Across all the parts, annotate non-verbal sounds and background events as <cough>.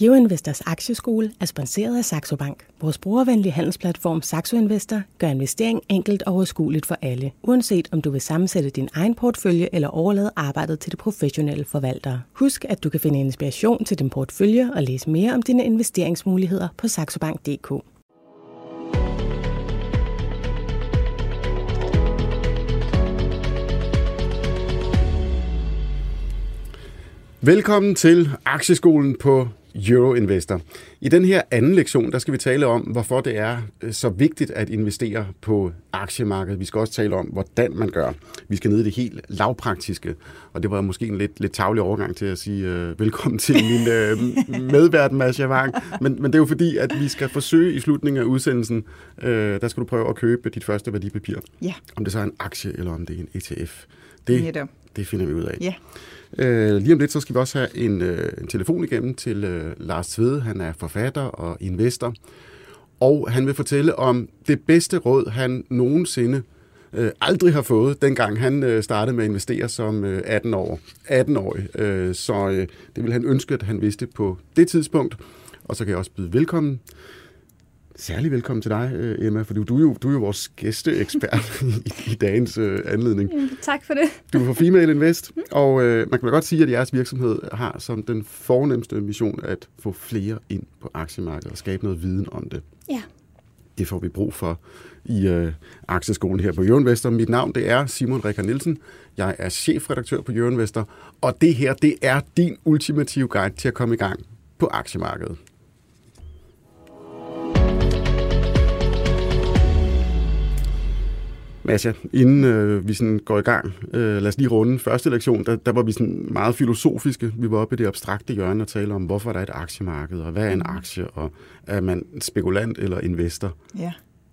GeoInvestors aktieskole er sponsoreret af Saxo Bank. Vores brugervenlige handelsplatform Saxo Investor gør investering enkelt og overskueligt for alle, uanset om du vil sammensætte din egen portefølje eller overlade arbejdet til de professionelle forvaltere. Husk, at du kan finde inspiration til din portefølje og læse mere om dine investeringsmuligheder på saxobank.dk. Velkommen til Aktieskolen på Euroinvestor. I den her anden lektion, der skal vi tale om, hvorfor det er øh, så vigtigt at investere på aktiemarkedet. Vi skal også tale om, hvordan man gør. Vi skal ned i det helt lavpraktiske, og det var måske en lidt, lidt tavlig overgang til at sige uh, velkommen til min uh, <laughs> medvært, Masha Wang. Men, men det er jo fordi, at vi skal forsøge i slutningen af udsendelsen, uh, der skal du prøve at købe dit første værdipapir. Ja. Om det så er en aktie, eller om det er en ETF. Det, Netop. Det finder vi ud af. Ja. Øh, lige om lidt, så skal vi også have en, øh, en telefon igennem til øh, Lars Tvede. Han er forfatter og investor. Og han vil fortælle om det bedste råd, han nogensinde øh, aldrig har fået, dengang han øh, startede med at investere som øh, 18 år, 18-årig. Øh, så øh, det vil han ønske, at han vidste på det tidspunkt. Og så kan jeg også byde velkommen Særlig velkommen til dig, øh, Emma, for du er jo, du er jo vores gæsteekspert <laughs> i, i dagens øh, anledning. Tak for det. Du er fra Female Invest, og øh, man kan da godt sige, at jeres virksomhed har som den fornemmeste mission at få flere ind på aktiemarkedet og skabe noget viden om det. Ja. Det får vi brug for i øh, aktieskolen her på Jørgen Mit navn det er Simon Rikker Nielsen. Jeg er chefredaktør på Jørgen og det her det er din ultimative guide til at komme i gang på aktiemarkedet. Masha, inden øh, vi sådan går i gang, øh, lad os lige runde første lektion, der, der var vi sådan meget filosofiske. Vi var oppe i det abstrakte hjørne og tale om, hvorfor der er et aktiemarked, og hvad er en mm. aktie, og er man spekulant eller investor? Ja.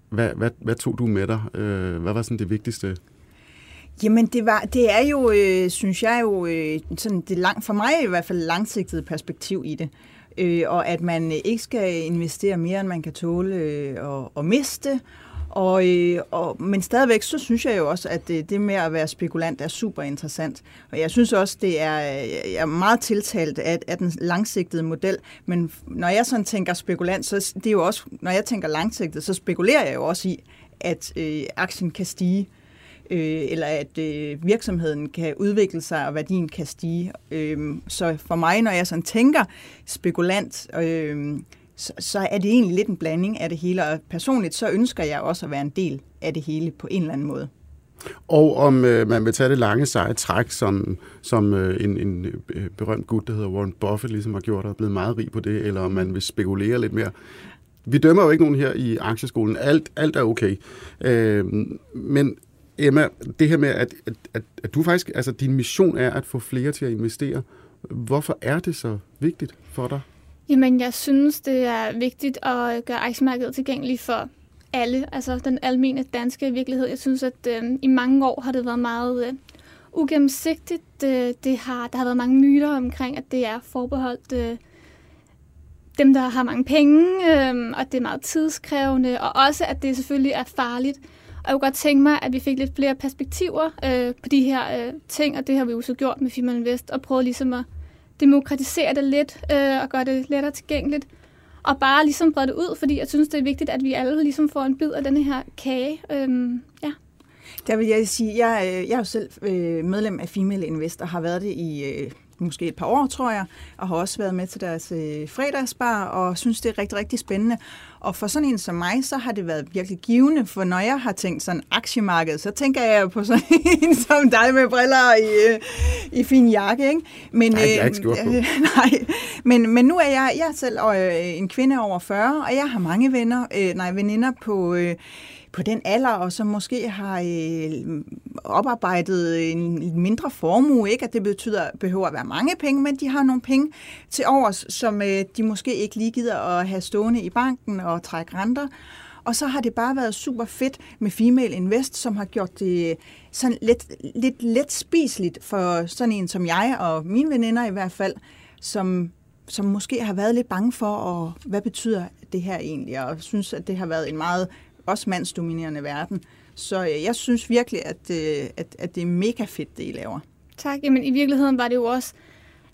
Hvad, hvad, hvad tog du med dig? Øh, hvad var sådan det vigtigste? Jamen, det, var, det er jo, øh, synes jeg jo, øh, sådan det lang, for mig i hvert fald langsigtet perspektiv i det. Øh, og at man ikke skal investere mere, end man kan tåle øh, at, at miste, og, øh, og, men stadigvæk, så synes jeg jo også, at det, det med at være spekulant er super interessant. Og jeg synes også, det er, øh, jeg er meget tiltalt af, af den langsigtede model. Men når jeg sådan tænker spekulant, så det er jo også, når jeg tænker langsigtet, så spekulerer jeg jo også i, at øh, aktien kan stige øh, eller at øh, virksomheden kan udvikle sig, og værdien kan stige. Øh, så for mig, når jeg sådan tænker spekulant, øh, så, så er det egentlig lidt en blanding af det hele, og personligt så ønsker jeg også at være en del af det hele på en eller anden måde. Og om øh, man vil tage det lange seje træk, som, som øh, en, en øh, berømt gut, der hedder Warren Buffett, ligesom har gjort og er blevet meget rig på det, eller om man vil spekulere lidt mere. Vi dømmer jo ikke nogen her i aktieskolen. Alt, alt er okay. Øh, men Emma, det her med, at, at, at, at du faktisk, altså din mission er at få flere til at investere. Hvorfor er det så vigtigt for dig? Jamen, jeg synes, det er vigtigt at øh, gøre aktiemarkedet tilgængeligt for alle, altså den almene danske virkelighed. Jeg synes, at øh, i mange år har det været meget øh, ugennemsigtigt. Øh, det har, der har været mange myter omkring, at det er forbeholdt øh, dem, der har mange penge, øh, og det er meget tidskrævende, og også, at det selvfølgelig er farligt. Og jeg kunne godt tænke mig, at vi fik lidt flere perspektiver øh, på de her øh, ting, og det har vi jo så gjort med Firma Invest, og prøvet ligesom at demokratisere det lidt øh, og gøre det lettere tilgængeligt. Og bare ligesom brede det ud, fordi jeg synes, det er vigtigt, at vi alle ligesom får en bid af denne her kage. Øhm, ja. Der vil jeg sige, jeg, øh, jeg er jo selv øh, medlem af Female Invest og har været det i øh, måske et par år, tror jeg, og har også været med til deres øh, fredagsbar, og synes, det er rigtig, rigtig spændende. Og for sådan en som mig, så har det været virkelig givende, for når jeg har tænkt sådan aktiemarked, så tænker jeg på sådan <laughs> en som dig med briller i, øh, i fin jakke, ikke? Men, nej, jeg er ikke øh, <laughs> øh, nej, men, men nu er jeg, jeg er selv øh, en kvinde over 40, og jeg har mange venner, øh, nej, veninder på... Øh, på den alder, og som måske har øh, oparbejdet en mindre formue, ikke at det betyder, behøver at være mange penge, men de har nogle penge til overs, som øh, de måske ikke lige gider at have stående i banken og trække renter. Og så har det bare været super fedt med Female Invest, som har gjort det øh, sådan lidt, lidt let spiseligt for sådan en som jeg og mine veninder i hvert fald, som, som måske har været lidt bange for, og hvad betyder det her egentlig, og synes, at det har været en meget også mandsdominerende verden. Så øh, jeg synes virkelig, at, øh, at, at det er mega fedt, det I laver. Tak. Jamen i virkeligheden var det jo også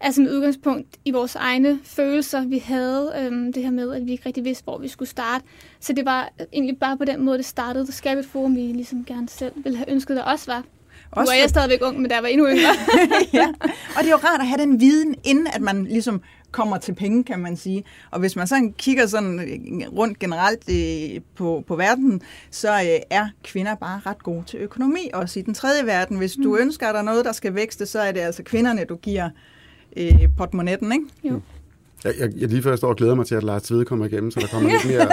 altså med udgangspunkt i vores egne følelser, vi havde øhm, det her med, at vi ikke rigtig vidste, hvor vi skulle starte. Så det var egentlig bare på den måde, det startede. Det skabe et forum, vi ligesom gerne selv ville have ønsket, der også var. Også nu er jeg stadigvæk ung, men der var endnu yngre. <laughs> ja. Og det er jo rart at have den viden, inden at man ligesom kommer til penge, kan man sige. Og hvis man sådan kigger sådan øh, rundt generelt øh, på, på verden, så øh, er kvinder bare ret gode til økonomi, også i den tredje verden. Hvis du mm. ønsker, at der er noget, der skal vækste, så er det altså kvinderne, du giver øh, portemonnetten, ikke? Jo. Mm. Jeg, jeg, jeg lige før står og glæder mig til, at Lars Tvede kommer igennem, så der kommer lidt mere.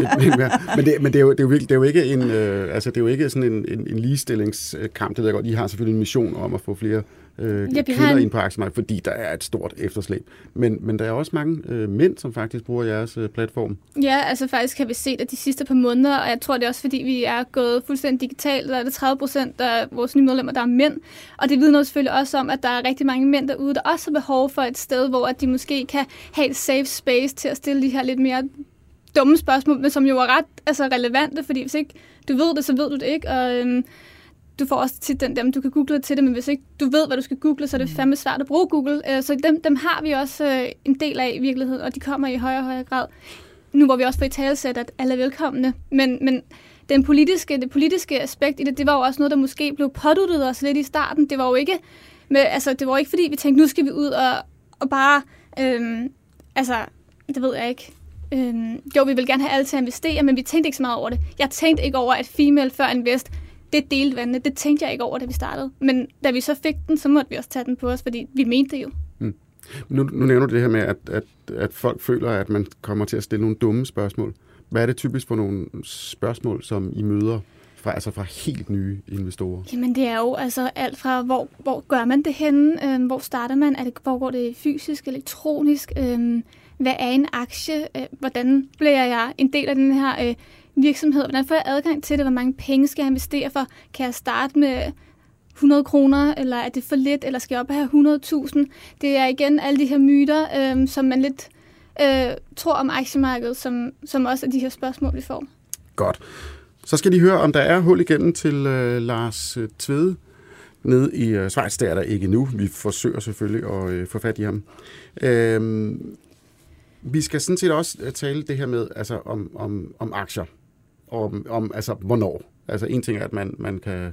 lidt, <laughs> lidt mere. Men, det, men det, er jo, det, er jo virkelig, det er jo ikke en, øh, altså det er jo ikke sådan en, en, en ligestillingskamp. Det ved jeg godt. I har selvfølgelig en mission om at få flere øh, ja, kvinder en... ind på aktiemarkedet, fordi der er et stort efterslæb. Men, men der er også mange øh, mænd, som faktisk bruger jeres øh, platform. Ja, altså faktisk har vi set, at de sidste par måneder, og jeg tror det er også, fordi vi er gået fuldstændig digitalt, der er det 30 procent af vores nye medlemmer, der er mænd. Og det vidner selvfølgelig også om, at der er rigtig mange mænd derude, der også har behov for et sted, hvor at de måske kan have et safe space til at stille de her lidt mere dumme spørgsmål, men som jo er ret altså, relevante, fordi hvis ikke du ved det, så ved du det ikke. Og, øhm, du får også til den dem, du kan google til det, men hvis ikke du ved, hvad du skal google, så er det mm. fandme svært at bruge Google. Øh, så dem, dem har vi også øh, en del af i virkeligheden, og de kommer i højere og højere grad. Nu hvor vi også får i talesæt, at alle er velkomne, men, men den politiske, det politiske aspekt i det, det var jo også noget, der måske blev påduttet os lidt i starten. Det var jo ikke, med, altså, det var ikke fordi, vi tænkte, nu skal vi ud og, og bare, øhm, altså, det ved jeg ikke, øhm, jo, vi vil gerne have alle til at investere, men vi tænkte ikke så meget over det. Jeg tænkte ikke over, at female før invest det delte vandene. Det tænkte jeg ikke over, da vi startede. Men da vi så fik den, så måtte vi også tage den på os, fordi vi mente det jo. Mm. Nu, nu nævner du det her med, at, at, at folk føler, at man kommer til at stille nogle dumme spørgsmål. Hvad er det typisk for nogle spørgsmål, som I møder fra, altså fra helt nye investorer? Jamen det er jo altså alt fra, hvor, hvor gør man det henne? Øhm, hvor starter man? Er det, hvor går det fysisk, elektronisk? Øhm, hvad er en aktie? Øh, hvordan bliver jeg en del af den her øh, virksomhed? Hvordan får jeg adgang til det? Hvor mange penge skal jeg investere for? Kan jeg starte med 100 kroner, eller er det for lidt, eller skal jeg op og have 100.000? Det er igen alle de her myter, øh, som man lidt øh, tror om aktiemarkedet, som, som også er de her spørgsmål, vi får. Godt. Så skal de høre, om der er hul igennem til øh, Lars øh, Tvede nede i øh, Schweiz. Det er der ikke nu. Vi forsøger selvfølgelig at øh, få fat i ham. Øh, vi skal sådan set også øh, tale det her med altså om, om, om aktier om, om altså, hvornår. Altså en ting er, at man, man kan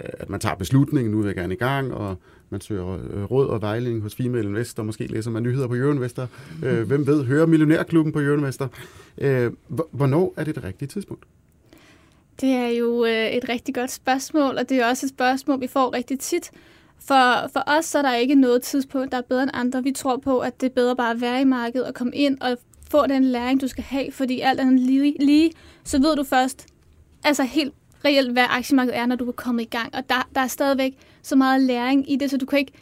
øh, at man tager beslutningen, nu vil jeg gerne i gang, og man søger øh, råd og vejledning hos Female Investor, måske læser man nyheder på Euroinvestor, øh, hvem ved, hører Millionærklubben på Euroinvestor. Øh, hvornår er det det rigtige tidspunkt? Det er jo et rigtig godt spørgsmål, og det er også et spørgsmål, vi får rigtig tit. For, for os så er der ikke noget tidspunkt, der er bedre end andre. Vi tror på, at det er bedre bare at være i markedet og komme ind og få den læring, du skal have, fordi alt andet lige, lige så ved du først, altså helt reelt, hvad aktiemarkedet er, når du er kommet i gang. Og der, der er stadigvæk så meget læring i det, så du kan ikke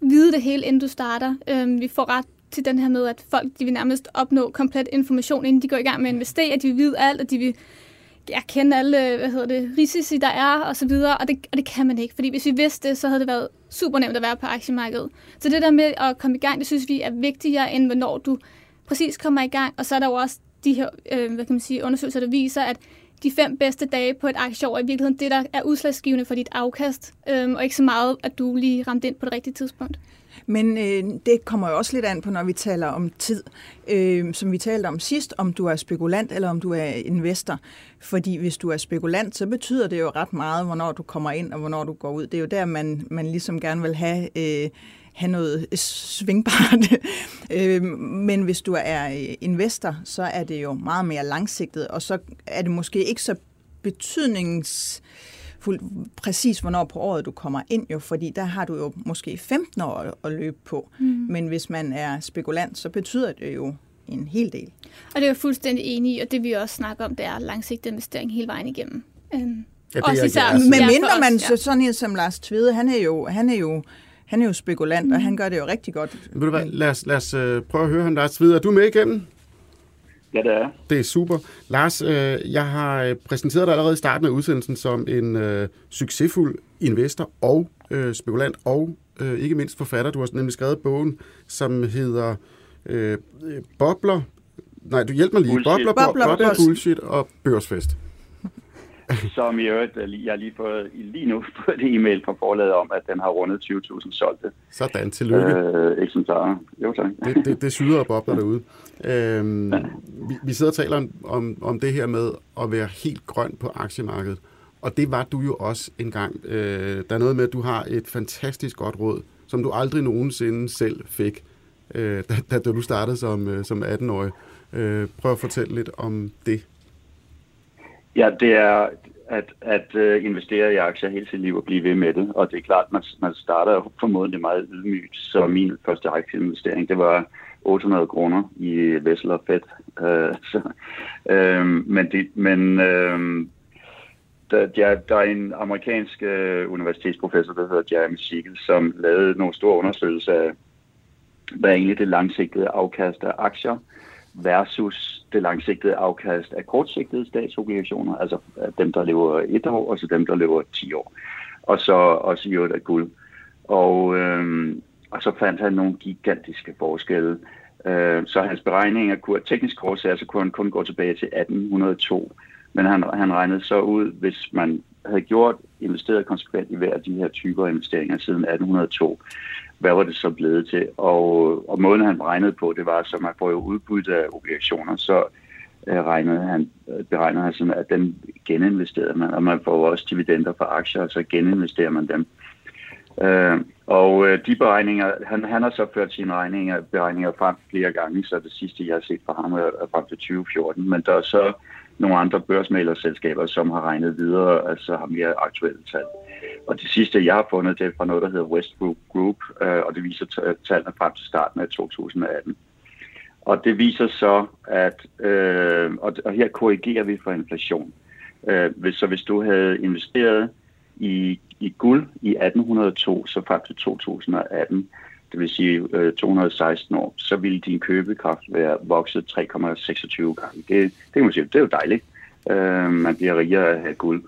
vide det hele, inden du starter. Øhm, vi får ret til den her med, at folk de vil nærmest opnå komplet information, inden de går i gang med at investere. At De vil vide alt, og de vil ja, alle hvad hedder det, risici, der er, og så videre. Og det, og det kan man ikke, fordi hvis vi vidste det, så havde det været super nemt at være på aktiemarkedet. Så det der med at komme i gang, det synes vi er vigtigere, end hvornår du præcis kommer i gang. Og så er der jo også de her øh, hvad kan man sige, undersøgelser, der viser, at de fem bedste dage på et aktieår er i virkeligheden det, der er udslagsgivende for dit afkast, øh, og ikke så meget, at du lige ramte ind på det rigtige tidspunkt. Men øh, det kommer jo også lidt an på, når vi taler om tid. Øh, som vi talte om sidst, om du er spekulant eller om du er investor. Fordi hvis du er spekulant, så betyder det jo ret meget, hvornår du kommer ind og hvornår du går ud. Det er jo der, man, man ligesom gerne vil have... Øh, have noget svingbart. <laughs> Øh, men hvis du er øh, investor, så er det jo meget mere langsigtet, og så er det måske ikke så betydnings præcis, hvornår på året du kommer ind, jo, fordi der har du jo måske 15 år at løbe på. Mm. Men hvis man er spekulant, så betyder det jo en hel del. Og det er jeg fuldstændig enig i, og det vi også snakker om, det er langsigtet investering hele vejen igennem. Um, ja, det også især, men mindre man ja. sådan en som Lars Tvede, han er jo, han er jo han er jo spekulant, mm. og han gør det jo rigtig godt. Ved du hvad, lad os, lad os uh, prøve at høre ham, Lars Tvede. Er du med igennem? Ja, det er. Det er super. Lars, øh, jeg har øh, præsenteret dig allerede i starten af udsendelsen som en øh, succesfuld investor og øh, spekulant og øh, ikke mindst forfatter. Du har nemlig skrevet bogen, som hedder øh, Bobler. Nej, du hjælper mig lige. Bullshit. Bobler, Bobler, Bobler, Bullshit og Børsfest. Som i øvrigt, øh, jeg har lige fået lige nu <laughs> fået et e-mail fra forlaget om, at den har rundet 20.000 solgte. Sådan, tillykke. Øh, eksemplarer. Jo, tak. Det, det, det syder og bobler derude. Øhm, ja. vi, vi sidder og taler om, om, om det her med at være helt grøn på aktiemarkedet. Og det var du jo også engang. Øh, der er noget med, at du har et fantastisk godt råd, som du aldrig nogensinde selv fik, øh, da, da du startede som, øh, som 18-årig. Øh, prøv at fortælle lidt om det. Ja, det er at, at øh, investere i aktier hele sit liv og blive ved med det. Og det er klart, man, man starter formodentlig meget ydmygt. Så min første aktieinvestering, det var 800 kroner i Vessel og Fed. Uh, så, uh, men det, men uh, der, der, der er en amerikansk øh, universitetsprofessor, der hedder Jeremy Siegel, som lavede nogle store undersøgelser af, hvad er egentlig det langsigtede afkast af aktier versus det langsigtede afkast af kortsigtede statsobligationer, altså dem, der lever et år, og så dem, der lever 10 år. Og så også i øvrigt af guld. Og, øhm, og så fandt han nogle gigantiske forskelle. Øh, så hans beregninger kunne, teknisk årsager, så kunne han kun gå tilbage til 1802. Men han, han regnede så ud, hvis man havde gjort investeret konsekvent i hver af de her typer investeringer siden 1802, hvad var det så blevet til? Og, og måden han regnede på, det var, så man får jo udbytte af obligationer, så øh, regnede han, øh, beregnede han sådan, at den geninvesterede man, og man får også dividender fra aktier, og så geninvesterer man dem. Øh, og øh, de beregninger, han, han har så ført sine regninger, beregninger frem flere gange, så det sidste, jeg har set fra ham, er frem til 2014, men der er så nogle andre børsmalerselskaber, som har regnet videre, altså har mere aktuelle tal. Og det sidste, jeg har fundet, det er fra noget, der hedder Westbrook Group, øh, og det viser tallene frem til starten af 2018. Og det viser så, at, øh, og, her korrigerer vi for inflation. Øh, hvis, så hvis du havde investeret i, i guld i 1802, så frem til 2018, det vil sige øh, 216 år, så ville din købekraft være vokset 3,26 gange. Det, det kan man sige, det er jo dejligt. Øh, man bliver rigere af at have guld.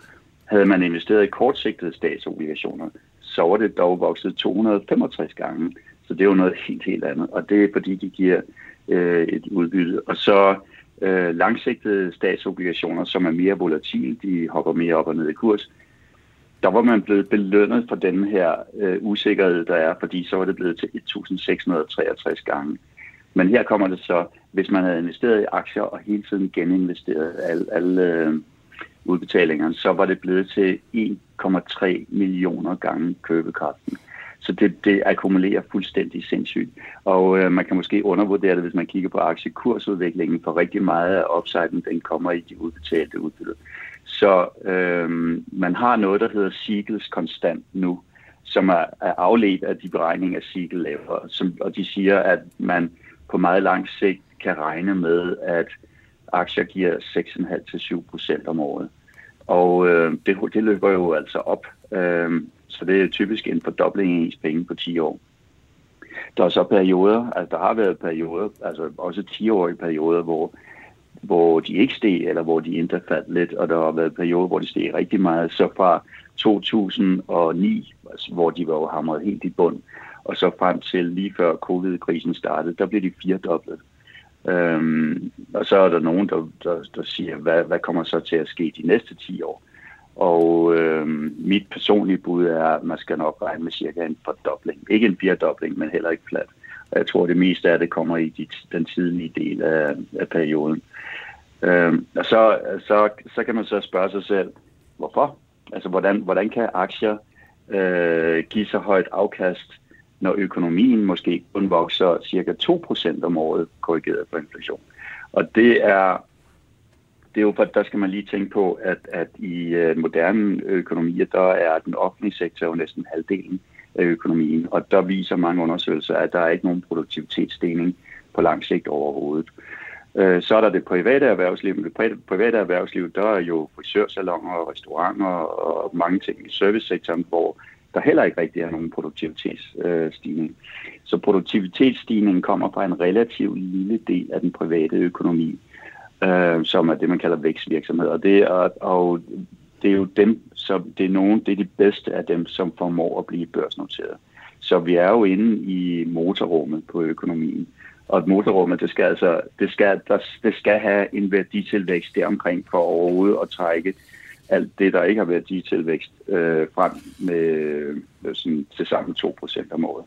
Havde man investeret i kortsigtede statsobligationer, så var det dog vokset 265 gange. Så det er jo noget helt, helt andet. Og det er fordi, de giver øh, et udbytte. Og så øh, langsigtede statsobligationer, som er mere volatile, de hopper mere op og ned i kurs, der var man blevet belønnet for den her øh, usikkerhed, der er, fordi så var det blevet til 1663 gange. Men her kommer det så, hvis man havde investeret i aktier og hele tiden geninvesteret alle, alle øh, udbetalingerne, så var det blevet til 1,3 millioner gange købekraften. Så det, det akkumulerer fuldstændig sindssygt. Og øh, man kan måske undervurdere det, hvis man kigger på aktiekursudviklingen, for rigtig meget af upsiden, den kommer i de udbetalte udbytte. Så øh, man har noget, der hedder Siegels konstant nu, som er, er afledt af de beregninger, Siegel laver. Som, og de siger, at man på meget lang sigt kan regne med, at aktier giver 6,5-7 procent om året. Og øh, det, det løber jo altså op. Øh, så det er typisk en fordobling af ens penge på 10 år. Der er så perioder, altså der har været perioder, altså også 10-årige perioder, hvor, hvor de ikke steg, eller hvor de endda faldt lidt, og der har været perioder, hvor de steg rigtig meget. Så fra 2009, altså, hvor de var jo hamret helt i bund, og så frem til lige før covid-krisen startede, der blev de firedoblet. Øhm, og så er der nogen, der, der, der siger, hvad, hvad kommer så til at ske de næste 10 år? Og øhm, mit personlige bud er, at man skal nok regne med cirka en fordobling. Ikke en firedobling, men heller ikke flat. Jeg tror, det meste af det kommer i de, den tidlige del af, af perioden. Øhm, og så, så, så kan man så spørge sig selv, hvorfor? Altså, hvordan, hvordan kan aktier øh, give så højt afkast, når økonomien måske kun vokser cirka 2% om året, korrigeret for inflation. Og det er, det er jo for, der skal man lige tænke på, at, at i øh, moderne økonomier, der er den offentlige sektor jo næsten halvdelen af økonomien, og der viser mange undersøgelser, at der er ikke nogen produktivitetsstigning på lang sigt overhovedet. Øh, så er der det private erhvervsliv, men det private erhvervsliv, der er jo frisørsalonger og restauranter og mange ting i servicesektoren, hvor der heller ikke rigtig er nogen produktivitetsstigning. Så produktivitetsstigningen kommer fra en relativt lille del af den private økonomi, øh, som er det, man kalder vækstvirksomheder. Det er, og det er jo dem, som det er nogen, det er de bedste af dem, som formår at blive børsnoteret. Så vi er jo inde i motorrummet på økonomien. Og motorrummet, det skal altså, det skal, der, det skal have en værditilvækst deromkring for overhovedet at trække alt det, der ikke har værditilvækst, øh, frem med øh, sådan, til sammen 2% om året.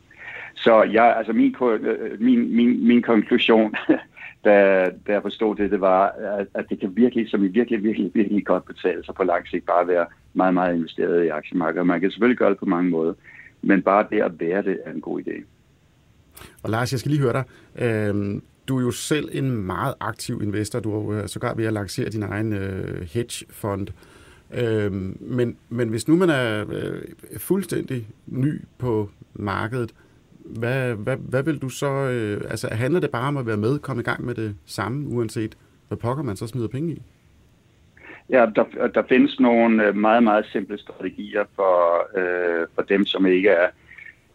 Så jeg, altså min, øh, øh, min, min, min konklusion, <laughs> da, da jeg forstod det, det var, at, at det kan virkelig, som i virkelig, virkelig, virkelig godt betale sig på lang sigt, bare være meget, meget investeret i aktiemarkedet. Man kan selvfølgelig gøre det på mange måder, men bare det at være det er en god idé. Og Lars, jeg skal lige høre dig. Øhm, du er jo selv en meget aktiv investor. Du har jo øh, sågar ved at lancere din egen øh, hedgefond. Øhm, men, men hvis nu man er øh, fuldstændig ny på markedet, hvad, hvad, hvad vil du så... Øh, altså, handler det bare om at være med, komme i gang med det samme, uanset hvad pokker man så smider penge i? Ja, der, der findes nogle øh, meget, meget simple strategier for, øh, for dem, som ikke er,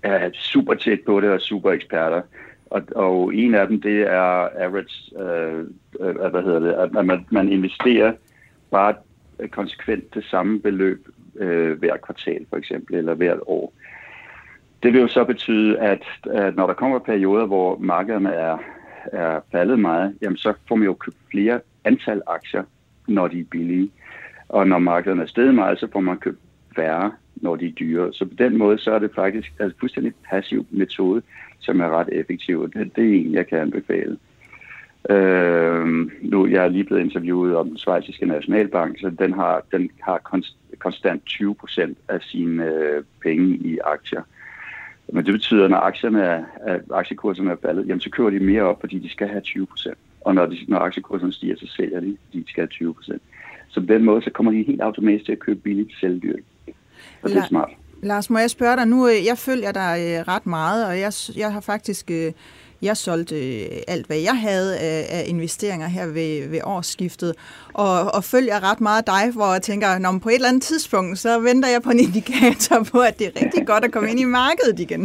er super tæt på det og super eksperter. Og, og en af dem, det er average, øh, øh, hvad hedder det, at man, man investerer bare konsekvent det samme beløb øh, hver kvartal for eksempel, eller hvert år. Det vil jo så betyde, at, at når der kommer perioder, hvor markederne er, er faldet meget, jamen så får man jo købt flere antal aktier, når de er billige. Og når markederne er steget meget, så får man købt færre, når de er dyre. Så på den måde, så er det faktisk altså, en altså fuldstændig passiv metode, som er ret effektiv. Det, det er en, jeg kan anbefale. Øh, nu jeg er lige blevet interviewet om den svejsiske nationalbank, så den har, den har konst, konstant 20 procent af sine øh, penge i aktier. Men det betyder, at når aktierne er, at aktiekurserne er faldet, jamen så kører de mere op, fordi de skal have 20 procent. Og når, de, når aktiekurserne stiger, så sælger de, fordi de skal have 20 procent. Så på den måde, så kommer de helt automatisk til at købe billigt selvdyr. Og det er smart. Lars, må jeg spørge dig nu? Øh, jeg følger dig øh, ret meget, og jeg, jeg har faktisk øh, jeg solgte alt, hvad jeg havde af, af investeringer her ved, ved årsskiftet, og, og følger ret meget dig, hvor jeg tænker, når på et eller andet tidspunkt, så venter jeg på en indikator på, at det er rigtig godt at komme ind i markedet igen.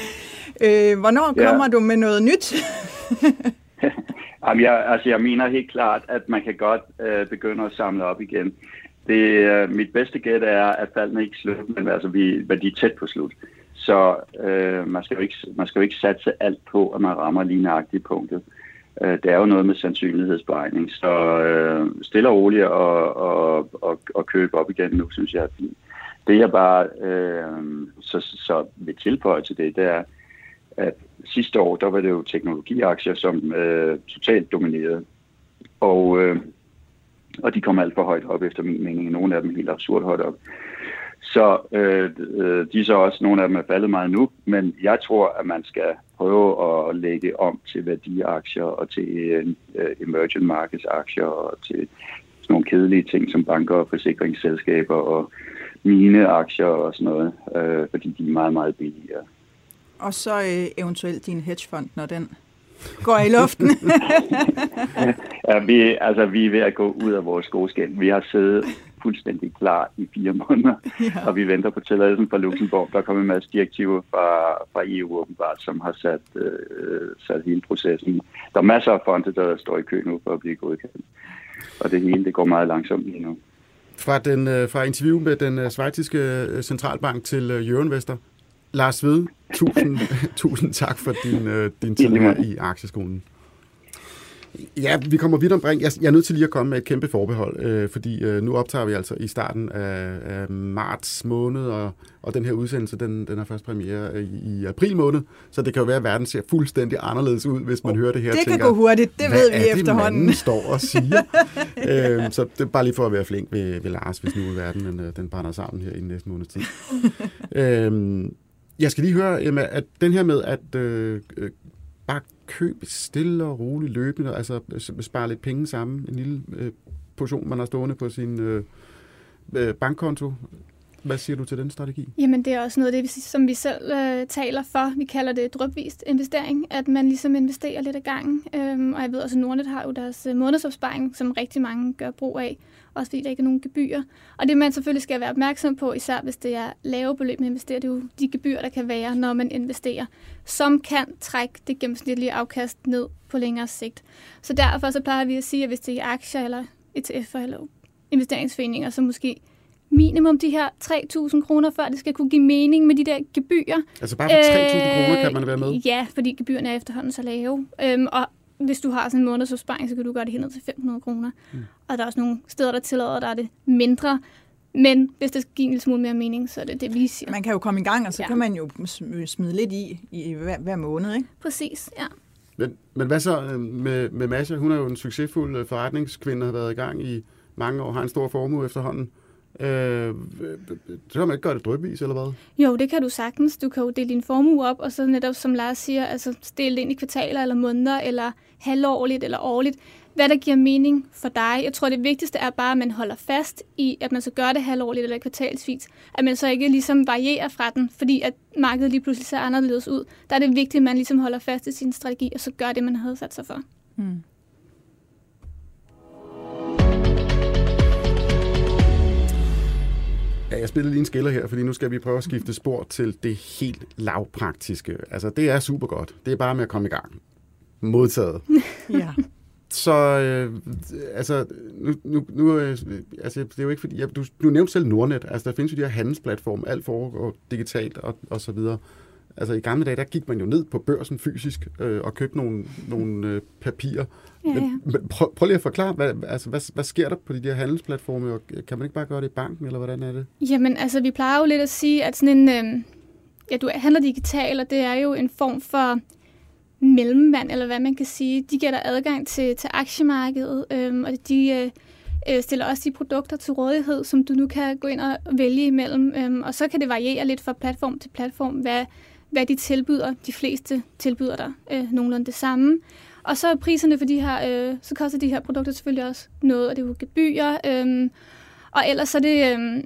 <laughs> øh, hvornår kommer ja. du med noget nyt? <laughs> Jamen, jeg, altså, jeg mener helt klart, at man kan godt øh, begynde at samle op igen. Det, øh, mit bedste gæt er, at faldene ikke slut, men altså, vi, men de er tæt på slut. Så øh, man, skal jo ikke, man skal jo ikke satse alt på, at man rammer lige nøjagtigt punktet. Øh, det er jo noget med sandsynlighedsberegning, så øh, stille og roligt og, og, og, og købe op igen nu, synes jeg er fint. Det jeg bare øh, så, så vil tilføje til det, det er, at sidste år, der var det jo teknologiaktier, som øh, totalt dominerede. Og, øh, og de kom alt for højt op, efter min mening. Nogle af dem helt absurd højt op. Så øh, øh, de er så også, nogle af dem er faldet meget nu, men jeg tror, at man skal prøve at lægge om til værdiaktier og til uh, emerging markets aktier og til sådan nogle kedelige ting som banker og forsikringsselskaber og mine aktier og sådan noget, øh, fordi de er meget, meget billigere. Og så øh, eventuelt din hedgefond, når den går i luften. <laughs> ja, vi, altså, vi er ved at gå ud af vores skoskæld. Vi har siddet fuldstændig klar i fire <laughs> måneder, ja. og vi venter på tilladelsen fra Luxembourg. Der kommer en masse direktiver fra, fra EU åbenbart, som har sat, øh, sat hele processen. Der er masser af fonde, der står i kø nu for at blive godkendt. Og det hele det går meget langsomt lige nu. Fra, den, øh, fra interview med den øh, svejtiske øh, centralbank til Jørgen Vester. Lars Ved, tusind, <laughs> tusind tak for din, din tid her i Aktieskolen. Ja, vi kommer vidt omkring. Jeg, jeg er nødt til lige at komme med et kæmpe forbehold, øh, fordi øh, nu optager vi altså i starten af, af marts måned, og, og den her udsendelse, den, den har først premiere i, i april måned, så det kan jo være, at verden ser fuldstændig anderledes ud, hvis man oh, hører det her. Det tænker, kan gå hurtigt, det ved vi det, efterhånden. det, står og siger? <laughs> øh, så det er bare lige for at være flink ved, ved Lars, hvis nu verden den, øh, den brænder sammen her i næste måneds tid. <laughs> øh, jeg skal lige høre, Emma, at den her med at øh, øh bare køb stille og roligt løbende, altså spare lidt penge sammen, en lille øh, portion, man har stående på sin øh, øh, bankkonto. Hvad siger du til den strategi? Jamen, det er også noget af det, som vi selv øh, taler for. Vi kalder det drøbvist investering, at man ligesom investerer lidt ad gangen. Øhm, og jeg ved også, at Nordnet har jo deres øh, månedsopsparing, som rigtig mange gør brug af også fordi der ikke er nogen gebyrer. Og det man selvfølgelig skal være opmærksom på, især hvis det er lave beløb, man investerer, det er jo de gebyrer, der kan være, når man investerer, som kan trække det gennemsnitlige afkast ned på længere sigt. Så derfor så plejer vi at sige, at hvis det er aktier eller ETF'er eller investeringsforeninger, så måske minimum de her 3.000 kroner, før det skal kunne give mening med de der gebyrer. Altså bare for 3.000 kroner kan man være med? Ja, fordi gebyrerne er efterhånden så lave. Øhm, og hvis du har sådan en månedsopsparing, så kan du gøre det helt ned til 500 kroner. Mm. Og der er også nogle steder, der tillader, der er det mindre. Men hvis det skal give en lille smule mere mening, så er det det, vi siger. Man kan jo komme i gang, og så ja. kan man jo smide lidt i, i hver, hver måned, ikke? Præcis, ja. Men, men hvad så øh, med, med Masha? Hun er jo en succesfuld øh, forretningskvinde, har været i gang i mange år, har en stor formue efterhånden. Øh, så kan man ikke gøre det drøbvis, eller hvad? Jo, det kan du sagtens. Du kan jo dele din formue op, og så netop, som Lars siger, altså dele det ind i kvartaler, eller måneder, eller halvårligt, eller årligt. Hvad der giver mening for dig. Jeg tror, det vigtigste er bare, at man holder fast i, at man så gør det halvårligt eller kvartalsvis. At man så ikke ligesom varierer fra den, fordi at markedet lige pludselig ser anderledes ud. Der er det vigtigt, at man ligesom holder fast i sin strategi, og så gør det, man havde sat sig for. Mm. Ja, jeg spiller lige en skiller her, fordi nu skal vi prøve at skifte spor til det helt lavpraktiske. Altså, det er super godt. Det er bare med at komme i gang. Modtaget. <laughs> ja. Så øh, altså, nu, nu, nu øh, altså, det er jo ikke fordi, ja, du, du nævnte selv Nordnet, altså der findes jo de her handelsplatforme, alt foregår digitalt og, og så videre. Altså i gamle dage, der gik man jo ned på børsen fysisk øh, og købte nogle, nogle øh, papirer. Ja, ja. Men, men prøv, prøv lige at forklare, hvad, altså, hvad, hvad sker der på de der handelsplatforme? Og kan man ikke bare gøre det i banken, eller hvordan er det? Jamen, altså vi plejer jo lidt at sige, at sådan en, øh, ja, du handler digitalt, og det er jo en form for mellemmand, eller hvad man kan sige. De giver dig adgang til, til aktiemarkedet, øh, og de... Øh, øh, stiller også de produkter til rådighed, som du nu kan gå ind og vælge imellem. Øhm, og så kan det variere lidt fra platform til platform, hvad, hvad de tilbyder. De fleste tilbyder der øh, nogenlunde det samme. Og så er priserne for de her, øh, så koster de her produkter selvfølgelig også noget, og det er jo gebyrer. Øh, og ellers er det, øh,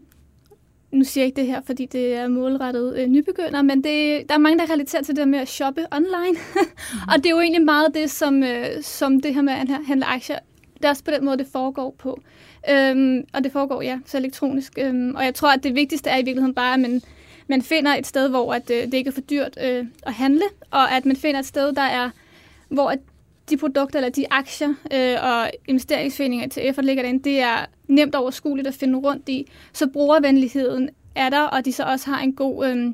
nu siger jeg ikke det her, fordi det er målrettet øh, nybegynder, men det, der er mange, der relaterer til det med at shoppe online. mm. <laughs> og det er jo egentlig meget det, som, øh, som det her med at handle aktier, det er også på den måde, det foregår på. Øhm, og det foregår, ja, så elektronisk. Øhm, og jeg tror, at det vigtigste er i virkeligheden bare, at man man finder et sted, hvor at, øh, det ikke er for dyrt øh, at handle, og at man finder et sted, der er, hvor at de produkter eller de aktier øh, og investeringsforeninger til ETF'er ligger derinde, det er nemt overskueligt at finde rundt i. Så brugervenligheden er der, og de så også har en god øh,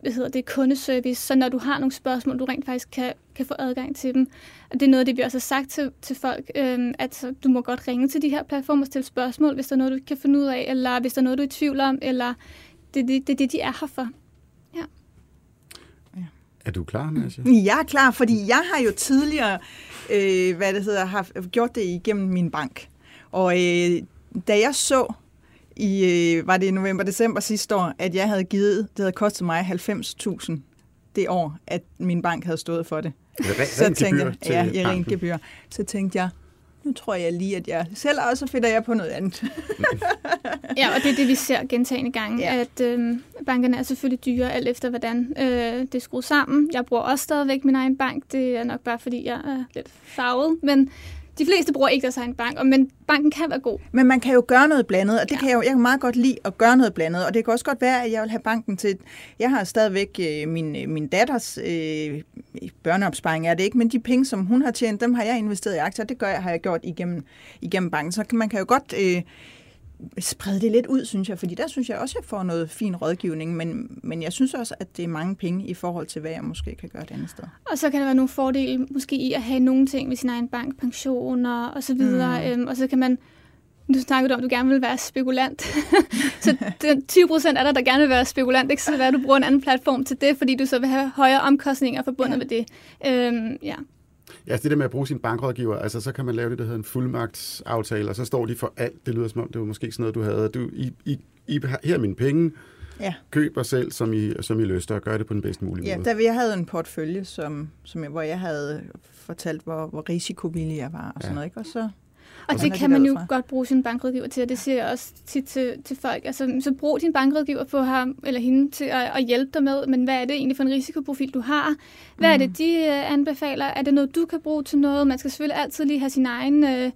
hvad hedder det, kundeservice, så når du har nogle spørgsmål, du rent faktisk kan, kan få adgang til dem. Og det er noget af det, vi også har sagt til, til folk, øh, at du må godt ringe til de her platformer og stille spørgsmål, hvis der er noget, du ikke kan finde ud af, eller hvis der er noget, du er i tvivl om, eller det er det, det, det, de er her for. Ja. Er du klar, Nasja? Jeg er klar, fordi jeg har jo tidligere, øh, hvad det hedder, har gjort det igennem min bank. Og øh, da jeg så i, øh, var det i november-december sidste år, at jeg havde givet, det havde kostet mig 90.000 det år, at min bank havde stået for det. så tænkte jeg, ja, i rent gebyr. Så tænkte jeg, nu tror jeg lige, at jeg selv også finder jeg på noget andet. ja, og det er det, vi ser gentagende gange, ja. at øh, bankerne er selvfølgelig dyre, alt efter hvordan øh, det er skruet sammen. Jeg bruger også stadigvæk min egen bank, det er nok bare fordi, jeg er lidt farvet, men de fleste bruger ikke deres egen bank, men banken kan være god. Men man kan jo gøre noget blandet, og det ja. kan jeg jo jeg kan meget godt lide at gøre noget blandet, og det kan også godt være, at jeg vil have banken til... Jeg har stadigvæk øh, min, øh, min datters øh, børneopsparing, er det ikke, men de penge, som hun har tjent, dem har jeg investeret i aktier, det gør jeg, har jeg gjort igennem, igennem banken. Så man kan jo godt... Øh, sprede det lidt ud, synes jeg, fordi der synes jeg også, at jeg får noget fin rådgivning, men, men jeg synes også, at det er mange penge i forhold til, hvad jeg måske kan gøre et andet sted. Og så kan der være nogle fordele måske i at have nogle ting med sin egen bank, pensioner og så videre, mm. øhm, og så kan man du snakkede om, at du gerne vil være spekulant. <laughs> så 20 procent er der, der gerne vil være spekulant. Ikke så være, at du bruger en anden platform til det, fordi du så vil have højere omkostninger forbundet ja. med det. Øhm, ja. Ja, det der med at bruge sin bankrådgiver, altså så kan man lave det, der hedder en fuldmagtsaftale, og så står de for alt. Det lyder som om, det var måske sådan noget, du havde. Du, I, I, I, her er mine penge. Ja. Køb og selv, som I, som I lyster, og gør det på den bedst mulige ja, måde. Ja, da jeg havde en portfølje, som, som jeg, hvor jeg havde fortalt, hvor, hvor risikovillig jeg var og sådan ja. noget. Ikke? Og så og det kan man jo godt bruge sin bankrådgiver til, og det siger jeg også tit til, til folk. Altså, så brug din bankrådgiver på ham eller hende til at, at hjælpe dig med, men hvad er det egentlig for en risikoprofil, du har? Hvad mm. er det, de uh, anbefaler? Er det noget, du kan bruge til noget? Man skal selvfølgelig altid lige have sin egen... Uh,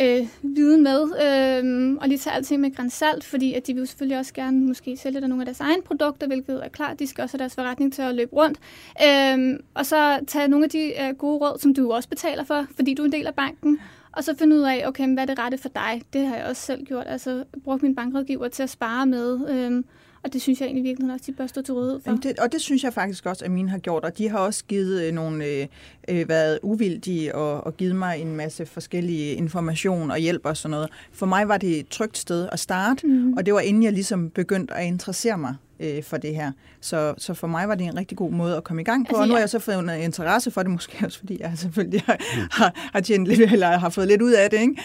øh, viden med, øh, og lige tage alting med grænsalt, fordi at de vil selvfølgelig også gerne måske sælge der nogle af deres egne produkter, hvilket er klart, de skal også have deres forretning til at løbe rundt. Øh, og så tage nogle af de øh, gode råd, som du også betaler for, fordi du er en del af banken, og så finde ud af, okay, hvad er det rette for dig? Det har jeg også selv gjort. Altså brugt min bankrådgiver til at spare med. Øhm, Og det synes jeg egentlig virkelig også, de bør stå til rådighed for. Det, og det synes jeg faktisk også, at mine har gjort, og de har også givet øh, nogle, øh, øh, været uvildige og, og givet mig en masse forskellige information og hjælp og sådan noget. For mig var det et trygt sted at starte, mm. og det var inden jeg ligesom begyndte at interessere mig øh, for det her. Så, så for mig var det en rigtig god måde at komme i gang på, altså, og nu har jeg så fået en interesse for det, måske også fordi jeg selvfølgelig har, mm. har, har, tjent lidt, eller har fået lidt ud af det. Ikke?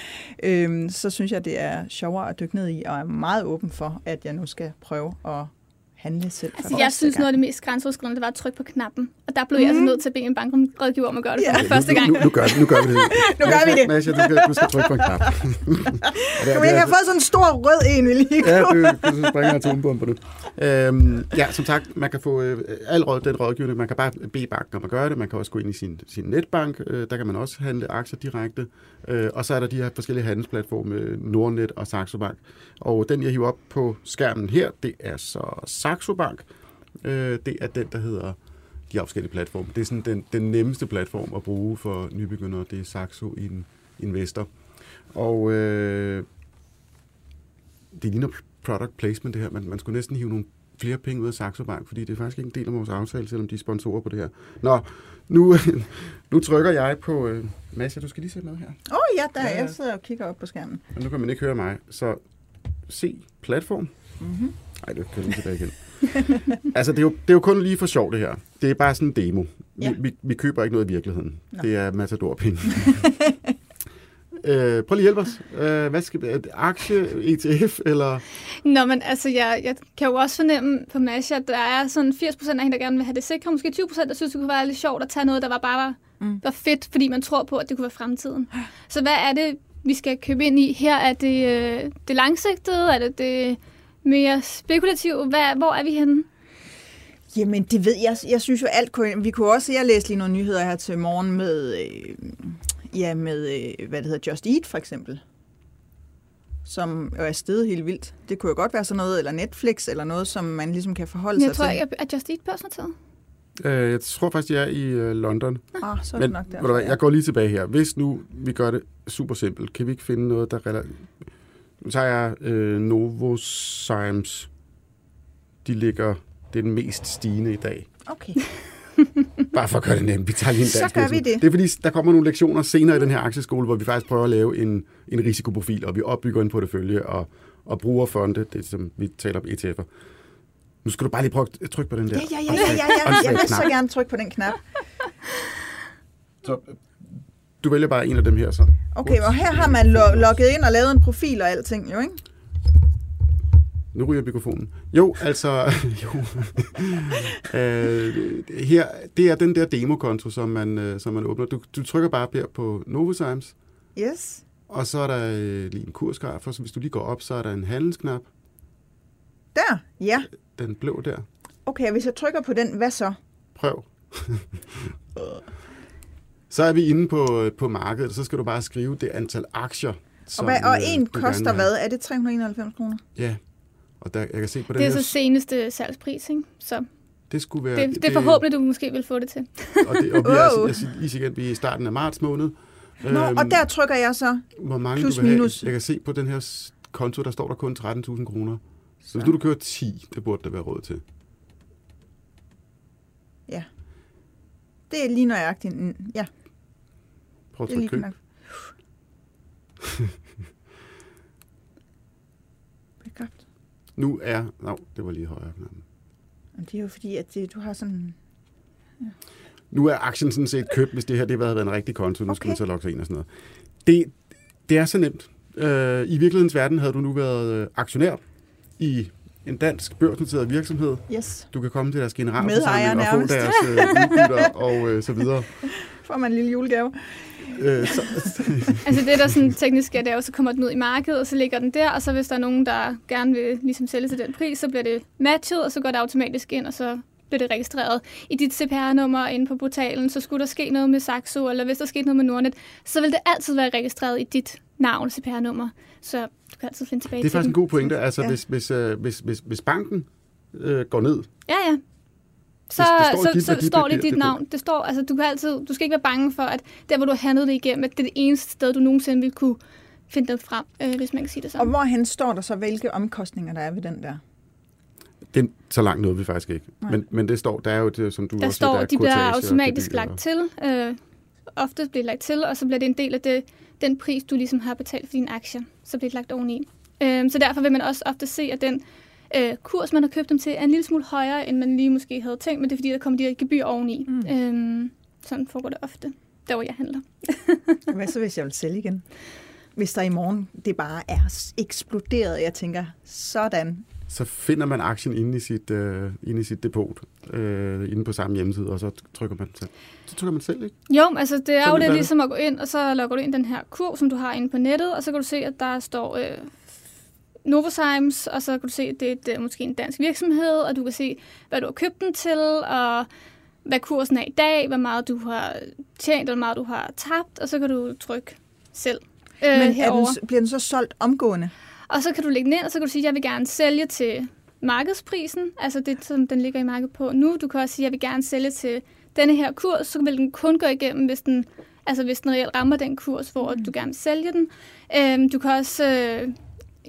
Øhm, så synes jeg, det er sjovere at dykke ned i, og er meget åben for, at jeg nu skal prøve at handle selv. Altså, jeg synes, gang. noget af det mest grænseoverskridende, det var at trykke på knappen. Og der blev mm. jeg altså nødt til at bede en bankrådgiver om at gøre det ja. for første gang. Nu, nu, nu, gør, nu gør vi det. <laughs> nu gør vi det. Masha, du skal, du skal trykke på en knap. du ikke have fået sådan en stor rød en, vi lige Ja, du, du springer atombomber nu. Øhm, ja, som sagt, man kan få øh, al råd, den rådgivning. Man kan bare bede banken om at gøre det. Man kan også gå ind i sin, sin netbank. Øh, der kan man også handle aktier direkte. Øh, og så er der de her forskellige handelsplatforme, Nordnet og Saxo Bank. Og den, jeg hiver op på skærmen her, det er så Saxo Bank. Øh, det er den, der hedder de forskellige platforme. Det er sådan den, den nemmeste platform at bruge for nybegyndere. Det er Saxo Investor. Og øh, det ligner product placement det her. Man, man skulle næsten hive nogle flere penge ud af Saxo Bank, fordi det er faktisk ikke en del af vores aftale, selvom de er sponsorer på det her. Nå, nu, <laughs> nu trykker jeg på... Øh, Masha, du skal lige se med her. Åh oh, ja, der ja, jeg sidder og kigger op på skærmen. Men nu kan man ikke høre mig. Så se platform. Mm-hmm. Nej, det kan lige tilbage igen. altså, det er, jo, det er jo kun lige for sjov, det her. Det er bare sådan en demo. Ja. Vi, vi, vi køber ikke noget i virkeligheden. Nå. Det er matador-penge. <laughs> Øh, prøv lige at hjælpe os. Øh, hvad skal vi, aktie, ETF, eller? Nå, men altså, jeg, jeg kan jo også fornemme på Masha, at der er sådan 80 procent af hende, der gerne vil have det sikre. Måske 20 procent, der synes, det kunne være lidt sjovt at tage noget, der var bare mm. var fedt, fordi man tror på, at det kunne være fremtiden. Så hvad er det, vi skal købe ind i? Her er det øh, det langsigtede, er det det mere spekulative? Hvad, hvor er vi henne? Jamen, det ved jeg. Jeg synes jo alt kunne... Vi kunne også... Jeg læste lige nogle nyheder her til morgen med... Øh, Ja, med, øh, hvad det hedder, Just Eat for eksempel. Som jo er stedet helt vildt. Det kunne jo godt være sådan noget, eller Netflix, eller noget, som man ligesom kan forholde jeg sig tror, til. Jeg tror, at Just Eat børsnoteret. Øh, jeg tror faktisk, de er i øh, London. Ah, så er Men, nok derfor, ja. jeg går lige tilbage her. Hvis nu vi gør det super simpelt, kan vi ikke finde noget, der... Rela- nu tager jeg øh, Novozymes. De ligger... Det er den mest stigende i dag. Okay. <laughs> Bare for at gøre det nemt. Vi tager lige en dansk Så gør vi det. Det er fordi, der kommer nogle lektioner senere i den her aktieskole, hvor vi faktisk prøver at lave en, en risikoprofil, og vi opbygger en portefølje og, og bruger fonde, det som vi taler om ETF'er. Nu skal du bare lige prøve at trykke på den der. Ja, ja, ja, ja, ja, ja. Jeg vil så gerne trykke på den knap. Så du vælger bare en af dem her så. Okay, og her har man logget ind og lavet en profil og alting, jo ikke? Nu ryger mikrofonen. Jo, altså... <laughs> jo. øh, her, det er den der demokonto, som man, øh, som man åbner. Du, du trykker bare her på Novozymes. Yes. Og så er der øh, lige en kursgraf, og så hvis du lige går op, så er der en handelsknap. Der, ja. Den blå der. Okay, hvis jeg trykker på den, hvad så? Prøv. <laughs> så er vi inde på, på markedet, og så skal du bare skrive det antal aktier. Som, og, hvad, og en koster hvad? Er det 391 kroner? Ja. Og der, jeg kan se på den Det er her... så seneste salgspris, ikke? Så det skulle være... Det, det er forhåbentlig, du måske vil få det til. <laughs> og, det, og vi er, oh. jeg, jeg, igen, vi er i starten af marts måned. Nå, øhm, og der trykker jeg så hvor mange plus du vil minus. Have. Jeg kan se på den her konto, der står der kun 13.000 kroner. Så, så hvis du, du kører 10, det burde der være råd til. Ja. Det er lige nøjagtigt. Ja. Prøv at trykke køb. <laughs> Nu er... Nå, det var lige højere knappen. Det er jo fordi, at det, du har sådan... Ja. Nu er aktien sådan set købt, hvis det her det havde været en rigtig konto. Nu okay. skal man så logge sig ind og sådan noget. Det, det er så nemt. Uh, I virkelighedens verden havde du nu været øh, aktionær i en dansk børsnoteret virksomhed. Yes. Du kan komme til deres generalforsamling og få deres uh, udbytter og uh, så videre. <laughs> Får man en lille julegave. Øh, så, <laughs> altså det, der sådan teknisk er, det er jo, så kommer den ud i markedet, og så ligger den der, og så hvis der er nogen, der gerne vil ligesom sælge til den pris, så bliver det matchet, og så går det automatisk ind, og så bliver det registreret i dit CPR-nummer inde på portalen, så skulle der ske noget med Saxo, eller hvis der skete noget med Nordnet, så vil det altid være registreret i dit navn, CPR-nummer. Så du kan altid finde tilbage Det er faktisk en god pointe. Altså, ja. hvis, hvis, øh, hvis, hvis, hvis banken øh, går ned, ja, ja så, det, det så, så står det dit navn. Det står, altså, du, kan altid, du skal ikke være bange for, at der, hvor du har handlet det igennem, at det er det eneste sted, du nogensinde vil kunne finde dem frem, øh, hvis man kan sige det sådan. Og hvorhen står der så, hvilke omkostninger der er ved den der? Det, så langt nåede vi faktisk ikke. Men, men det står, der er jo det, som du der også står, siger, at de bliver og automatisk gebyrer. lagt til. Øh, ofte bliver lagt til, og så bliver det en del af det, den pris, du ligesom har betalt for dine aktier. Så bliver det lagt oveni. Øh, så derfor vil man også ofte se, at den øh, kurs, man har købt dem til, er en lille smule højere, end man lige måske havde tænkt, men det er fordi, der kommer de her gebyr oveni. Mm. Øh, sådan foregår det ofte, der hvor jeg handler. <laughs> Hvad så, hvis jeg vil sælge igen? Hvis der i morgen det bare er eksploderet, jeg tænker, sådan. Så finder man aktien inde i sit, øh, inde i sit depot, øh, inde på samme hjemmeside, og så trykker man selv. Så trykker man selv, ikke? Jo, altså det er Sådan jo det det. ligesom at gå ind, og så logger du ind i den her kurv, som du har inde på nettet, og så kan du se, at der står øh, Novozymes, og så kan du se, at det er et, øh, måske en dansk virksomhed, og du kan se, hvad du har købt den til, og hvad kursen er i dag, hvor meget du har tjent, og hvor meget du har tabt, og så kan du trykke selv øh, Men er herover. den, bliver den så solgt omgående? Og så kan du lægge den ind, og så kan du sige, at jeg vil gerne sælge til markedsprisen, altså det, som den ligger i markedet på nu. Du kan også sige, at jeg vil gerne sælge til denne her kurs, så vil den kun gå igennem, hvis den, altså hvis den reelt rammer den kurs, hvor mm. du gerne vil sælge den. Øhm, du kan også, øh,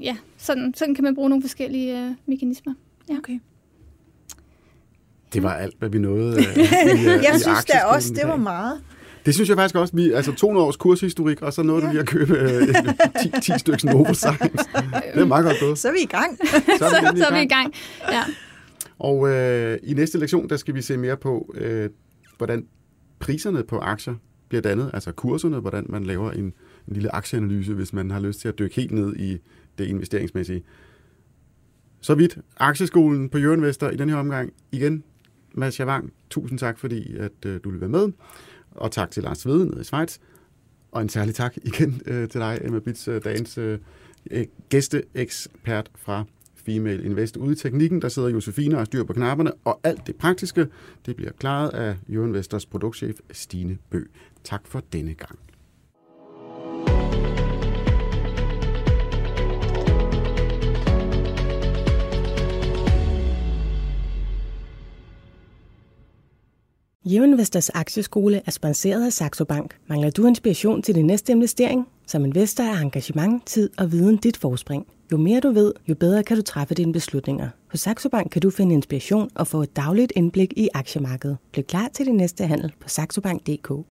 ja, sådan, sådan kan man bruge nogle forskellige øh, mekanismer. Ja. Okay. Det var alt, hvad vi nåede. Øh, i, <laughs> øh, Jeg i synes da også, i det var meget. Det synes jeg faktisk også. Vi, altså 200 års kurshistorik, og så nåede ja. du lige at købe øh, 10, 10 stykker Novozymes. Det er meget godt gået. Så er vi i gang. <laughs> Så er vi, Så, endelig så er vi i gang. Ja. Og øh, i næste lektion, der skal vi se mere på, øh, hvordan priserne på aktier bliver dannet, altså kurserne, hvordan man laver en, en lille aktieanalyse, hvis man har lyst til at dykke helt ned i det investeringsmæssige. Så vidt aktieskolen på Jørgen Vester i den her omgang. Igen, Mads Javang, tusind tak, fordi at, øh, du vil være med. Og tak til Lars Svede nede i Schweiz. Og en særlig tak igen øh, til dig, Emma Bits, øh, dagens øh, gæsteekspert fra Female Invest. Ude i teknikken, der sidder Josefine og har styr på knapperne, og alt det praktiske, det bliver klaret af Jørgen Vesters produktchef Stine Bø. Tak for denne gang. Geoinvestors aktieskole er sponsoreret af Saxo Bank. Mangler du inspiration til din næste investering? Som investor er engagement, tid og viden dit forspring. Jo mere du ved, jo bedre kan du træffe dine beslutninger. På Saxo Bank kan du finde inspiration og få et dagligt indblik i aktiemarkedet. Bliv klar til din næste handel på saxobank.dk.